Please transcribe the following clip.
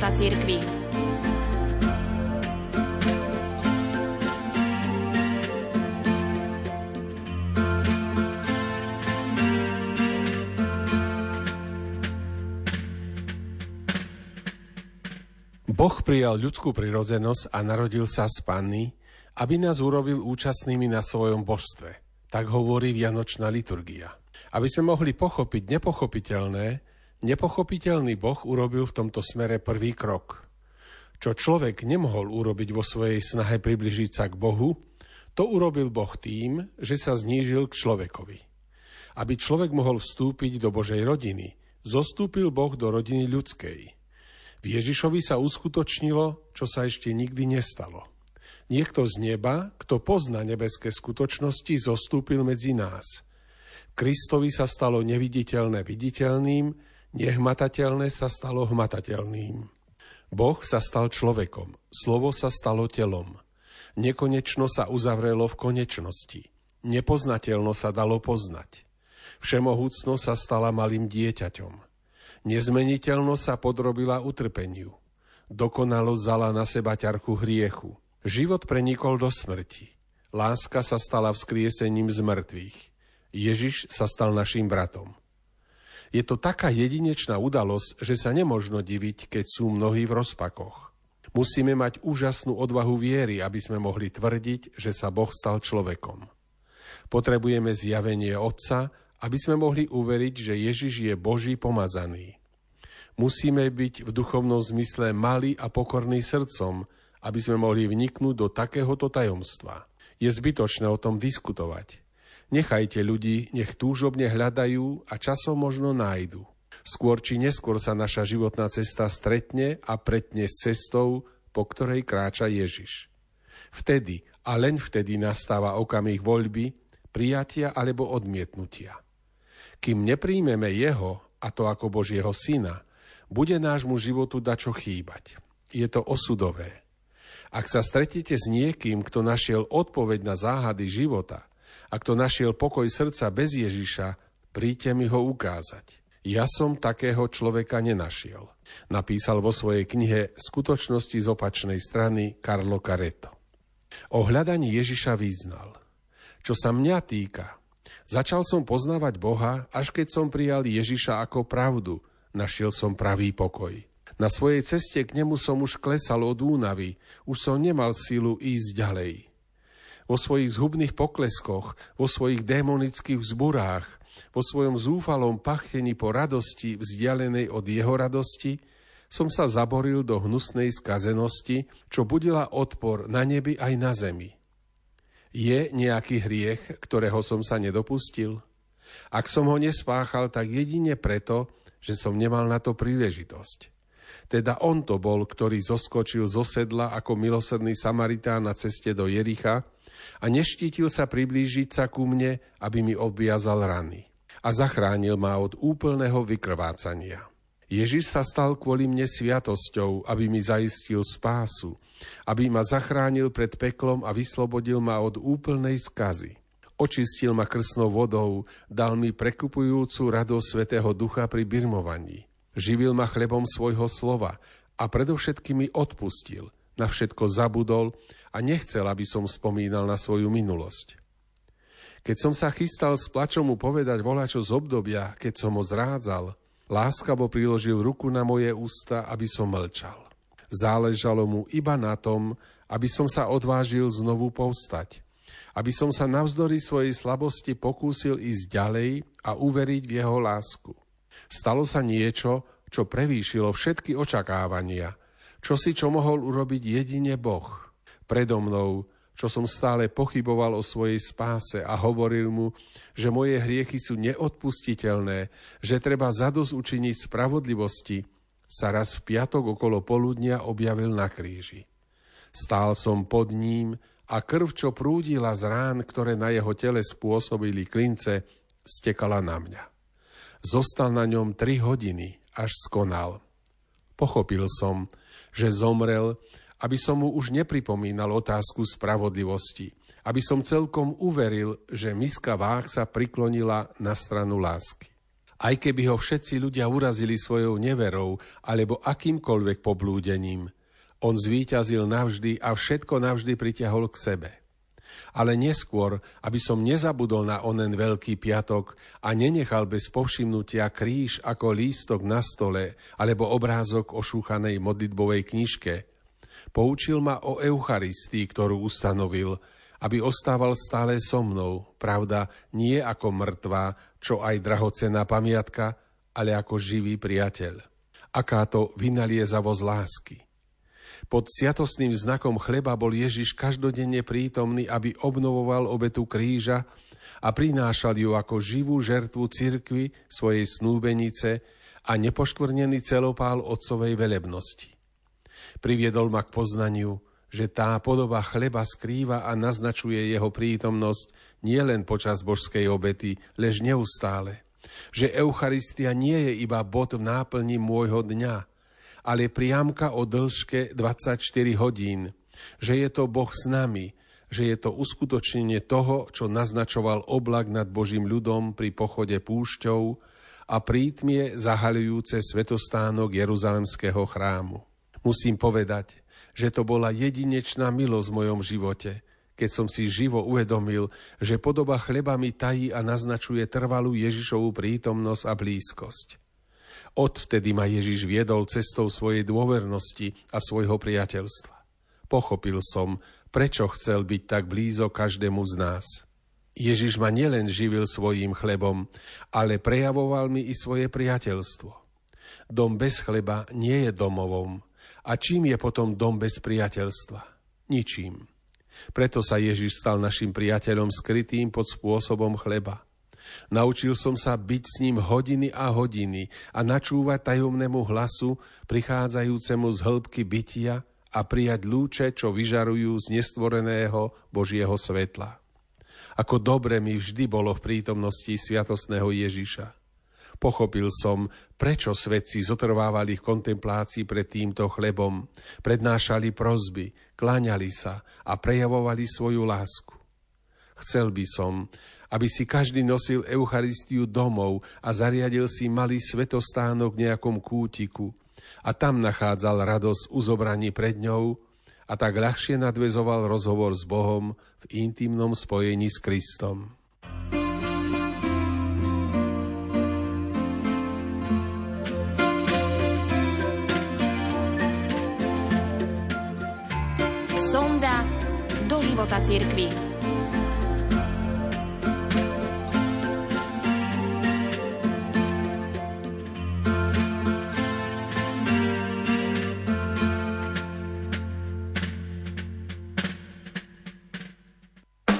života cirkvi. Boh prijal ľudskú prirodzenosť a narodil sa z panny, aby nás urobil účastnými na svojom božstve. Tak hovorí Vianočná liturgia. Aby sme mohli pochopiť nepochopiteľné, nepochopiteľný Boh urobil v tomto smere prvý krok. Čo človek nemohol urobiť vo svojej snahe približiť sa k Bohu, to urobil Boh tým, že sa znížil k človekovi. Aby človek mohol vstúpiť do Božej rodiny, zostúpil Boh do rodiny ľudskej – v Ježišovi sa uskutočnilo, čo sa ešte nikdy nestalo. Niekto z neba, kto pozná nebeské skutočnosti, zostúpil medzi nás. Kristovi sa stalo neviditeľné viditeľným, nehmatateľné sa stalo hmatateľným. Boh sa stal človekom, slovo sa stalo telom. Nekonečno sa uzavrelo v konečnosti. Nepoznateľno sa dalo poznať. Všemohúcno sa stala malým dieťaťom. Nezmeniteľnosť sa podrobila utrpeniu. Dokonalo zala na seba ťarchu hriechu. Život prenikol do smrti. Láska sa stala vzkriesením z mŕtvych. Ježiš sa stal našim bratom. Je to taká jedinečná udalosť, že sa nemožno diviť, keď sú mnohí v rozpakoch. Musíme mať úžasnú odvahu viery, aby sme mohli tvrdiť, že sa Boh stal človekom. Potrebujeme zjavenie Otca aby sme mohli uveriť, že Ježiš je Boží pomazaný. Musíme byť v duchovnom zmysle malí a pokorní srdcom, aby sme mohli vniknúť do takéhoto tajomstva. Je zbytočné o tom diskutovať. Nechajte ľudí, nech túžobne hľadajú a časom možno nájdu. Skôr či neskôr sa naša životná cesta stretne a pretne s cestou, po ktorej kráča Ježiš. Vtedy a len vtedy nastáva okamih voľby, prijatia alebo odmietnutia. Kým nepríjmeme jeho, a to ako Božieho syna, bude nášmu životu dačo chýbať. Je to osudové. Ak sa stretíte s niekým, kto našiel odpoveď na záhady života, a kto našiel pokoj srdca bez Ježiša, príďte mi ho ukázať. Ja som takého človeka nenašiel. Napísal vo svojej knihe Skutočnosti z opačnej strany Carlo Careto. O hľadaní Ježiša význal. Čo sa mňa týka, Začal som poznávať Boha, až keď som prijal Ježiša ako pravdu. Našiel som pravý pokoj. Na svojej ceste k nemu som už klesal od únavy, už som nemal sílu ísť ďalej. Vo svojich zhubných pokleskoch, vo svojich démonických vzburách, vo svojom zúfalom pachtení po radosti vzdialenej od jeho radosti, som sa zaboril do hnusnej skazenosti, čo budila odpor na nebi aj na zemi. Je nejaký hriech, ktorého som sa nedopustil? Ak som ho nespáchal, tak jedine preto, že som nemal na to príležitosť. Teda on to bol, ktorý zoskočil zo sedla ako milosrdný Samaritán na ceste do Jericha a neštítil sa priblížiť sa ku mne, aby mi odviazal rany. A zachránil ma od úplného vykrvácania. Ježiš sa stal kvôli mne sviatosťou, aby mi zaistil spásu, aby ma zachránil pred peklom a vyslobodil ma od úplnej skazy. Očistil ma krsnou vodou, dal mi prekupujúcu radosť Svetého Ducha pri birmovaní. Živil ma chlebom svojho slova a predovšetkým odpustil, na všetko zabudol a nechcel, aby som spomínal na svoju minulosť. Keď som sa chystal s plačom mu povedať volačo z obdobia, keď som ho zrádzal, láskavo priložil ruku na moje ústa, aby som mlčal. Záležalo mu iba na tom, aby som sa odvážil znovu povstať. Aby som sa navzdory svojej slabosti pokúsil ísť ďalej a uveriť v jeho lásku. Stalo sa niečo, čo prevýšilo všetky očakávania. Čo si čo mohol urobiť jedine Boh. Predo mnou, čo som stále pochyboval o svojej spáse a hovoril mu, že moje hriechy sú neodpustiteľné, že treba zadosť učiniť spravodlivosti, sa raz v piatok okolo poludnia objavil na kríži. Stál som pod ním a krv, čo prúdila z rán, ktoré na jeho tele spôsobili klince, stekala na mňa. Zostal na ňom tri hodiny, až skonal. Pochopil som, že zomrel, aby som mu už nepripomínal otázku spravodlivosti, aby som celkom uveril, že miska váh sa priklonila na stranu lásky. Aj keby ho všetci ľudia urazili svojou neverou alebo akýmkoľvek poblúdením, on zvíťazil navždy a všetko navždy pritiahol k sebe. Ale neskôr, aby som nezabudol na onen veľký piatok a nenechal bez povšimnutia kríž ako lístok na stole alebo obrázok o šúchanej modlitbovej knižke, poučil ma o Eucharistii, ktorú ustanovil, aby ostával stále so mnou, pravda, nie ako mŕtva, čo aj drahocená pamiatka, ale ako živý priateľ. Aká to vynaliezavosť lásky. Pod sviatostným znakom chleba bol Ježiš každodenne prítomný, aby obnovoval obetu kríža a prinášal ju ako živú žertvu cirkvi svojej snúbenice a nepoškvrnený celopál otcovej velebnosti. Priviedol ma k poznaniu, že tá podoba chleba skrýva a naznačuje jeho prítomnosť nielen počas božskej obety, lež neustále. Že Eucharistia nie je iba bod v náplni môjho dňa, ale priamka o dĺžke 24 hodín. Že je to Boh s nami, že je to uskutočnenie toho, čo naznačoval oblak nad Božím ľudom pri pochode púšťou a prítmie zahaľujúce svetostánok Jeruzalemského chrámu. Musím povedať, že to bola jedinečná milosť v mojom živote, keď som si živo uvedomil, že podoba chleba mi tají a naznačuje trvalú Ježišovú prítomnosť a blízkosť. Odvtedy ma Ježiš viedol cestou svojej dôvernosti a svojho priateľstva. Pochopil som, prečo chcel byť tak blízo každému z nás. Ježiš ma nielen živil svojím chlebom, ale prejavoval mi i svoje priateľstvo. Dom bez chleba nie je domovom, a čím je potom dom bez priateľstva? Ničím. Preto sa Ježiš stal našim priateľom skrytým pod spôsobom chleba. Naučil som sa byť s ním hodiny a hodiny a načúvať tajomnému hlasu, prichádzajúcemu z hĺbky bytia a prijať lúče, čo vyžarujú z nestvoreného Božieho svetla. Ako dobre mi vždy bolo v prítomnosti sviatosného Ježiša. Pochopil som, prečo svedci zotrvávali v kontemplácii pred týmto chlebom, prednášali prozby, kláňali sa a prejavovali svoju lásku. Chcel by som, aby si každý nosil Eucharistiu domov a zariadil si malý svetostánok v nejakom kútiku a tam nachádzal radosť uzobraní pred ňou a tak ľahšie nadvezoval rozhovor s Bohom v intimnom spojení s Kristom. života cirkvi.